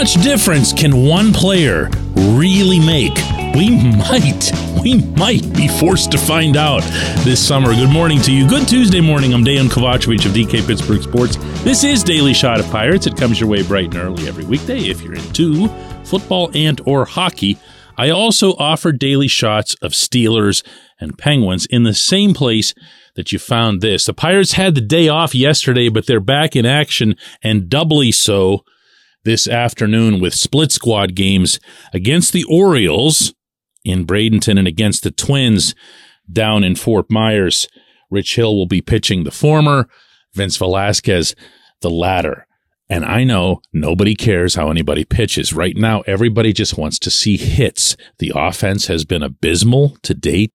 Much difference can one player really make? We might, we might be forced to find out this summer. Good morning to you. Good Tuesday morning. I'm Dejan Kovacevic of DK Pittsburgh Sports. This is Daily Shot of Pirates. It comes your way bright and early every weekday if you're into football and or hockey. I also offer daily shots of Steelers and Penguins in the same place that you found this. The Pirates had the day off yesterday, but they're back in action and doubly so this afternoon with split squad games against the Orioles in Bradenton and against the Twins down in Fort Myers. Rich Hill will be pitching the former, Vince Velasquez the latter. And I know nobody cares how anybody pitches. Right now, everybody just wants to see hits. The offense has been abysmal to date.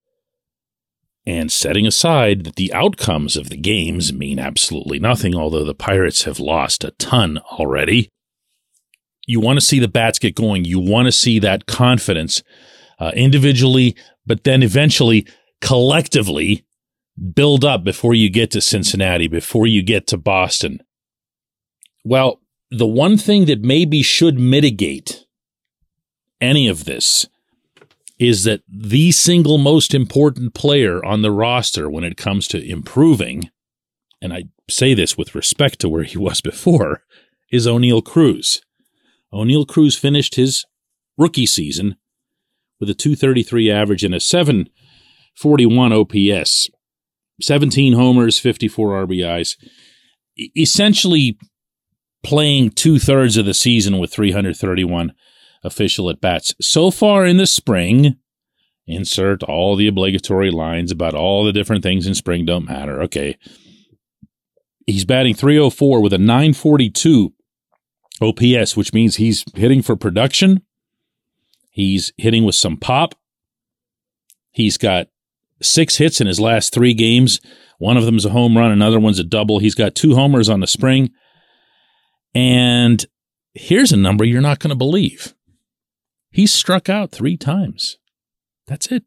And setting aside that the outcomes of the games mean absolutely nothing, although the Pirates have lost a ton already, you want to see the bats get going. You want to see that confidence uh, individually, but then eventually collectively build up before you get to Cincinnati, before you get to Boston. Well, the one thing that maybe should mitigate any of this is that the single most important player on the roster when it comes to improving, and I say this with respect to where he was before, is Oneil Cruz. Oneil Cruz finished his rookie season with a 233 average and a 741 OPS, 17 homers, 54 RBIs, essentially playing two thirds of the season with 331 official at bats. So far in the spring, insert all the obligatory lines about all the different things in spring don't matter. Okay. He's batting 304 with a 942 OPS, which means he's hitting for production. He's hitting with some pop. He's got six hits in his last three games. One of them is a home run, another one's a double. He's got two homers on the spring. And here's a number you're not going to believe. He's struck out three times. That's it.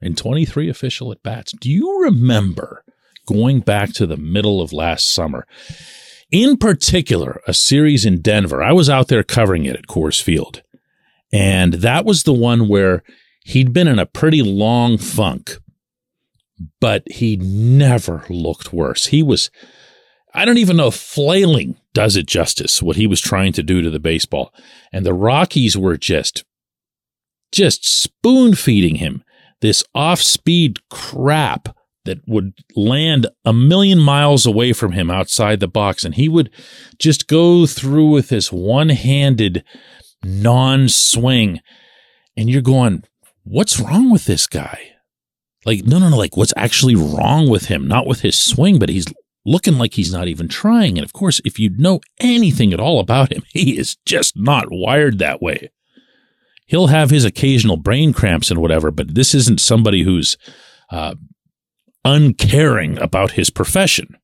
In 23 official at bats. Do you remember going back to the middle of last summer? In particular, a series in Denver. I was out there covering it at Coors Field. And that was the one where he'd been in a pretty long funk, but he never looked worse. He was, I don't even know if flailing does it justice, what he was trying to do to the baseball. And the Rockies were just, just spoon feeding him this off speed crap that would land a million miles away from him outside the box. And he would just go through with this one handed non swing. And you're going, what's wrong with this guy? Like, no, no, no, like what's actually wrong with him? Not with his swing, but he's looking like he's not even trying. And of course, if you know anything at all about him, he is just not wired that way. He'll have his occasional brain cramps and whatever, but this isn't somebody who's uh, uncaring about his profession.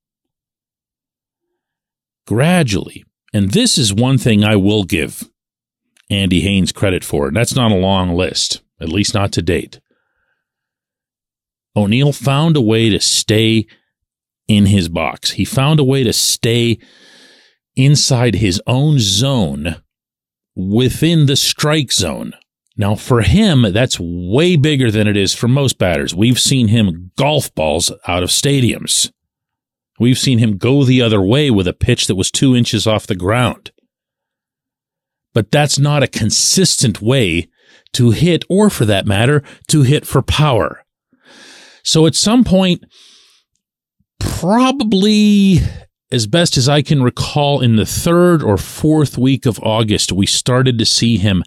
Gradually, and this is one thing I will give Andy Haines credit for, and that's not a long list, at least not to date. Oneil found a way to stay in his box. He found a way to stay inside his own zone within the strike zone. Now, for him, that's way bigger than it is for most batters. We've seen him golf balls out of stadiums. We've seen him go the other way with a pitch that was two inches off the ground. But that's not a consistent way to hit, or for that matter, to hit for power. So at some point, probably as best as I can recall, in the third or fourth week of August, we started to see him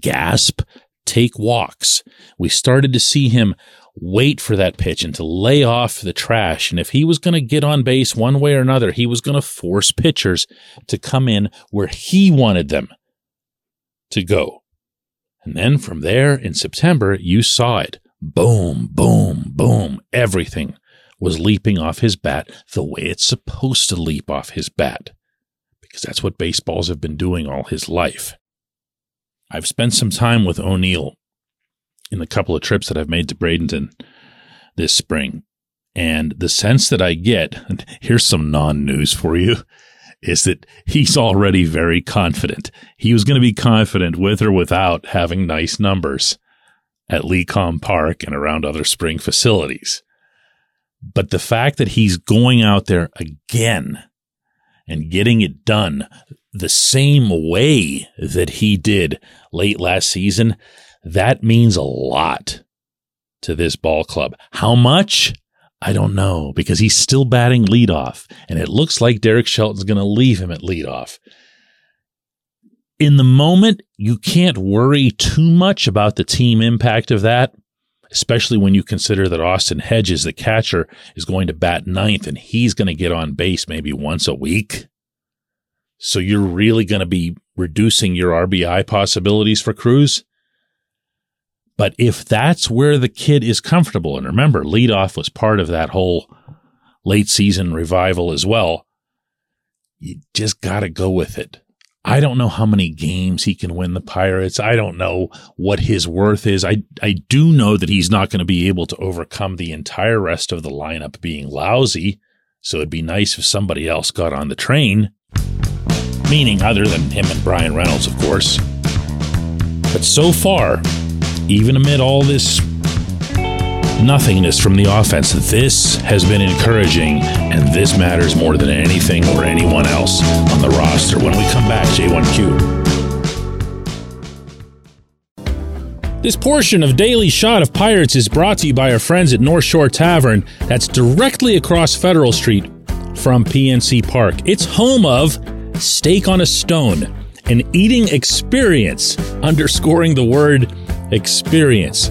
gasp, take walks. We started to see him wait for that pitch and to lay off the trash. And if he was going to get on base one way or another, he was going to force pitchers to come in where he wanted them to go. And then from there in September, you saw it. Boom, boom, boom. Everything was leaping off his bat the way it's supposed to leap off his bat. Because that's what baseballs have been doing all his life. I've spent some time with Oneil in the couple of trips that I've made to Bradenton this spring. And the sense that I get, here's some non news for you, is that he's already very confident. He was going to be confident with or without having nice numbers at LECOM Park and around other spring facilities. But the fact that he's going out there again and getting it done the same way that he did late last season, that means a lot to this ball club. How much? I don't know because he's still batting leadoff, and it looks like Derek Shelton's going to leave him at leadoff. In the moment, you can't worry too much about the team impact of that, especially when you consider that Austin Hedges, the catcher, is going to bat ninth and he's going to get on base maybe once a week. So you're really going to be reducing your RBI possibilities for Cruz. But if that's where the kid is comfortable, and remember, leadoff was part of that whole late season revival as well, you just got to go with it. I don't know how many games he can win the Pirates. I don't know what his worth is. I, I do know that he's not going to be able to overcome the entire rest of the lineup being lousy. So it'd be nice if somebody else got on the train, meaning other than him and Bryan Reynolds, of course. But so far, even amid all this nothingness from the offense, this has been encouraging, and this matters more than anything or anyone else on the roster. When we come back, J1Q. This portion of Daily Shot of Pirates is brought to you by our friends at North Shore Tavern, that's directly across Federal Street from PNC Park. It's home of Steak on a Stone, an eating experience, underscoring the word experience.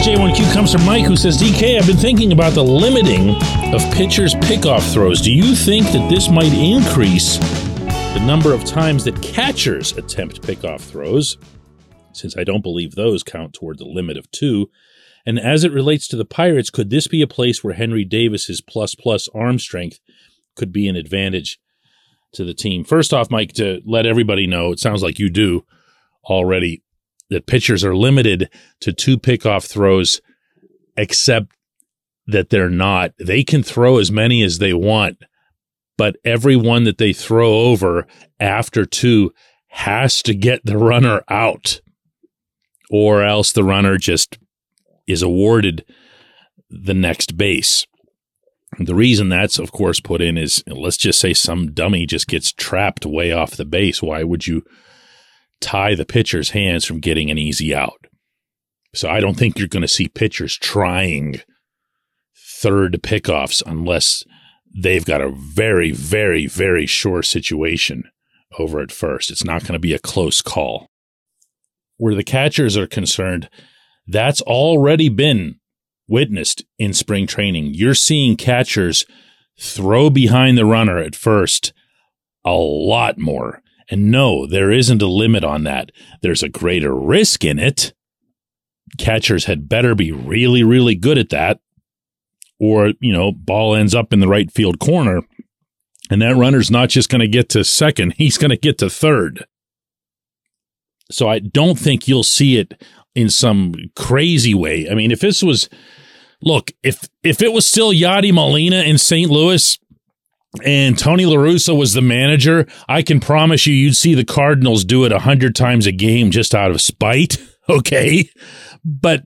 J1Q comes from Mike, who says, DK, I've been thinking about the limiting of pitchers' pickoff throws. Do you think that this might increase the number of times that catchers attempt pickoff throws? Since I don't believe those count toward the limit of two. And as it relates to the Pirates, could this be a place where Henry Davis's plus plus arm strength could be an advantage to the team? First off, Mike, to let everybody know, it sounds like you do already that pitchers are limited to two pickoff throws, except that they're not. They can throw as many as they want, but every one that they throw over after two has to get the runner out, or else the runner just is awarded the next base. The reason that's, of course, put in is let's just say some dummy just gets trapped way off the base. Why would you tie the pitcher's hands from getting an easy out. So I don't think you're going to see pitchers trying third pickoffs unless they've got a very, very, very sure situation over at first. It's not going to be a close call. Where the catchers are concerned, that's already been witnessed in spring training. You're seeing catchers throw behind the runner at first a lot more. And no, there isn't a limit on that. There's a greater risk in it. Catchers had better be really, really good at that. Or, you know, ball ends up in the right field corner. And that runner's not just going to get to second, he's going to get to third. So I don't think you'll see it in some crazy way. I mean, if this was, look, if if it was still Yadi Molina in St. Louis, and Tony La Russa was the manager, I can promise you, you'd see the Cardinals do it a hundred times a game just out of spite. Okay. but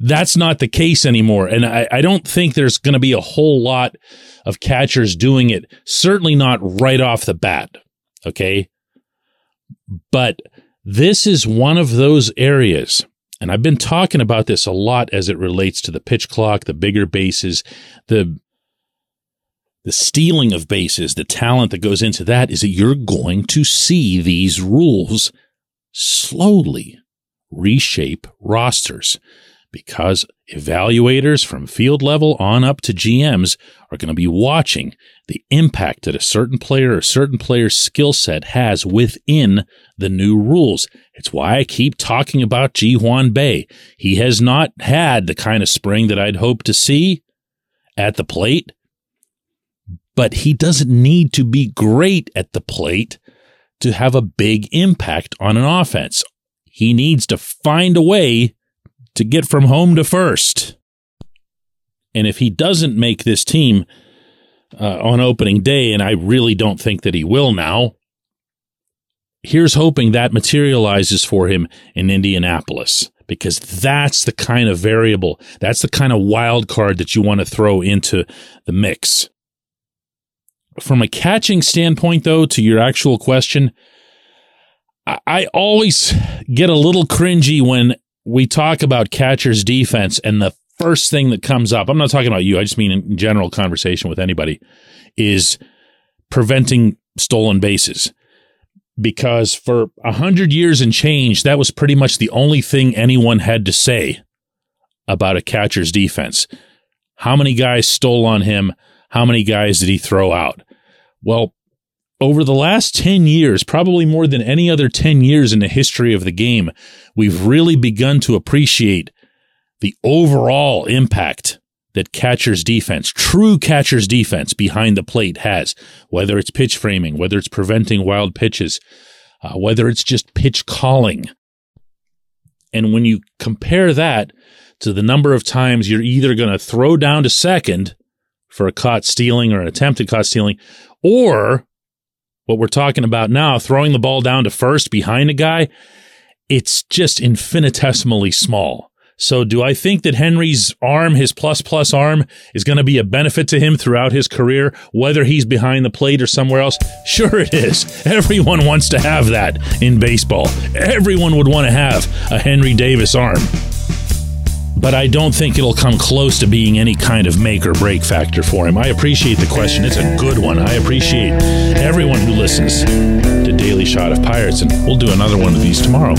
that's not the case anymore. And I, I don't think there's going to be a whole lot of catchers doing it. Certainly not right off the bat. Okay. But this is one of those areas. And I've been talking about this a lot as it relates to the pitch clock, the bigger bases, the the stealing of bases, the talent that goes into that is that you're going to see these rules slowly reshape rosters because evaluators from field level on up to GMs are going to be watching the impact that a certain player or a certain player's skill set has within the new rules. It's why I keep talking about Ji Hwan Bae. He has not had the kind of spring that I'd hoped to see at the plate but he doesn't need to be great at the plate to have a big impact on an offense. He needs to find a way to get from home to first. And if he doesn't make this team uh, on opening day, and I really don't think that he will now, here's hoping that materializes for him in Indianapolis because that's the kind of variable, that's the kind of wild card that you want to throw into the mix from a catching standpoint, though, to your actual question, I, I always get a little cringy when we talk about catcher's defense and the first thing that comes up, I'm not talking about you, I just mean in general conversation with anybody, is preventing stolen bases. Because for a hundred years and change, that was pretty much the only thing anyone had to say about a catcher's defense. How many guys stole on him? How many guys did he throw out? Well, over the last 10 years, probably more than any other 10 years in the history of the game, we've really begun to appreciate the overall impact that catcher's defense, true catcher's defense behind the plate has, whether it's pitch framing, whether it's preventing wild pitches, uh, whether it's just pitch calling. And when you compare that to the number of times you're either going to throw down to second for a caught stealing or an attempted caught stealing, or what we're talking about now, throwing the ball down to first behind a guy, it's just infinitesimally small. So do I think that Henry's arm, his plus plus arm, is going to be a benefit to him throughout his career, whether he's behind the plate or somewhere else? Sure it is. Everyone wants to have that in baseball. Everyone would want to have a Henry Davis arm but I don't think it'll come close to being any kind of make or break factor for him. I appreciate the question. It's a good one. I appreciate everyone who listens to Daily Shot of Pirates, and we'll do another one of these tomorrow.